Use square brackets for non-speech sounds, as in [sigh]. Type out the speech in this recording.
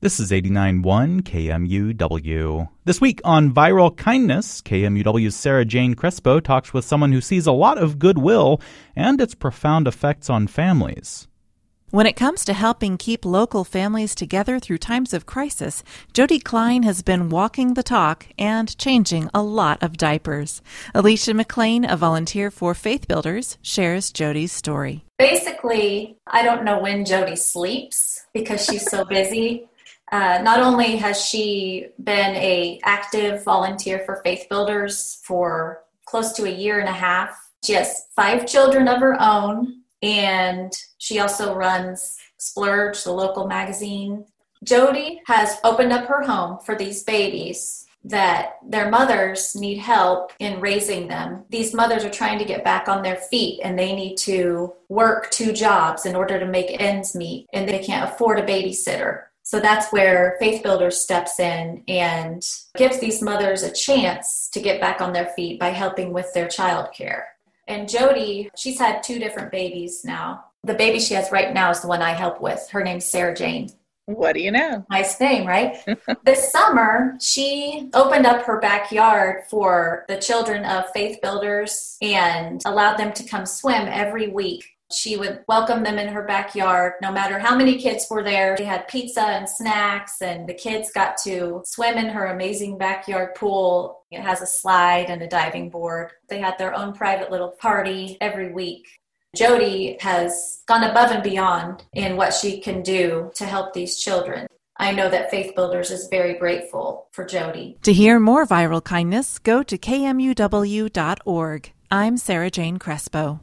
This is 89.1 KMUW. This week on Viral Kindness, KMUW's Sarah Jane Crespo talks with someone who sees a lot of goodwill and its profound effects on families. When it comes to helping keep local families together through times of crisis, Jody Klein has been walking the talk and changing a lot of diapers. Alicia McLain, a volunteer for Faith Builders, shares Jody's story. Basically, I don't know when Jody sleeps because she's so busy. Uh, not only has she been a active volunteer for Faith Builders for close to a year and a half, she has five children of her own, and she also runs Splurge, the local magazine. Jody has opened up her home for these babies that their mothers need help in raising them. These mothers are trying to get back on their feet and they need to work two jobs in order to make ends meet and they can't afford a babysitter. So that's where Faith Builders steps in and gives these mothers a chance to get back on their feet by helping with their childcare. And Jody, she's had two different babies now. The baby she has right now is the one I help with. Her name's Sarah Jane. What do you know? Nice name, right? [laughs] this summer, she opened up her backyard for the children of faith builders and allowed them to come swim every week. She would welcome them in her backyard no matter how many kids were there. She had pizza and snacks, and the kids got to swim in her amazing backyard pool. It has a slide and a diving board. They had their own private little party every week. Jody has gone above and beyond in what she can do to help these children. I know that Faith Builders is very grateful for Jody. To hear more viral kindness, go to kmuw.org. I'm Sarah Jane Crespo.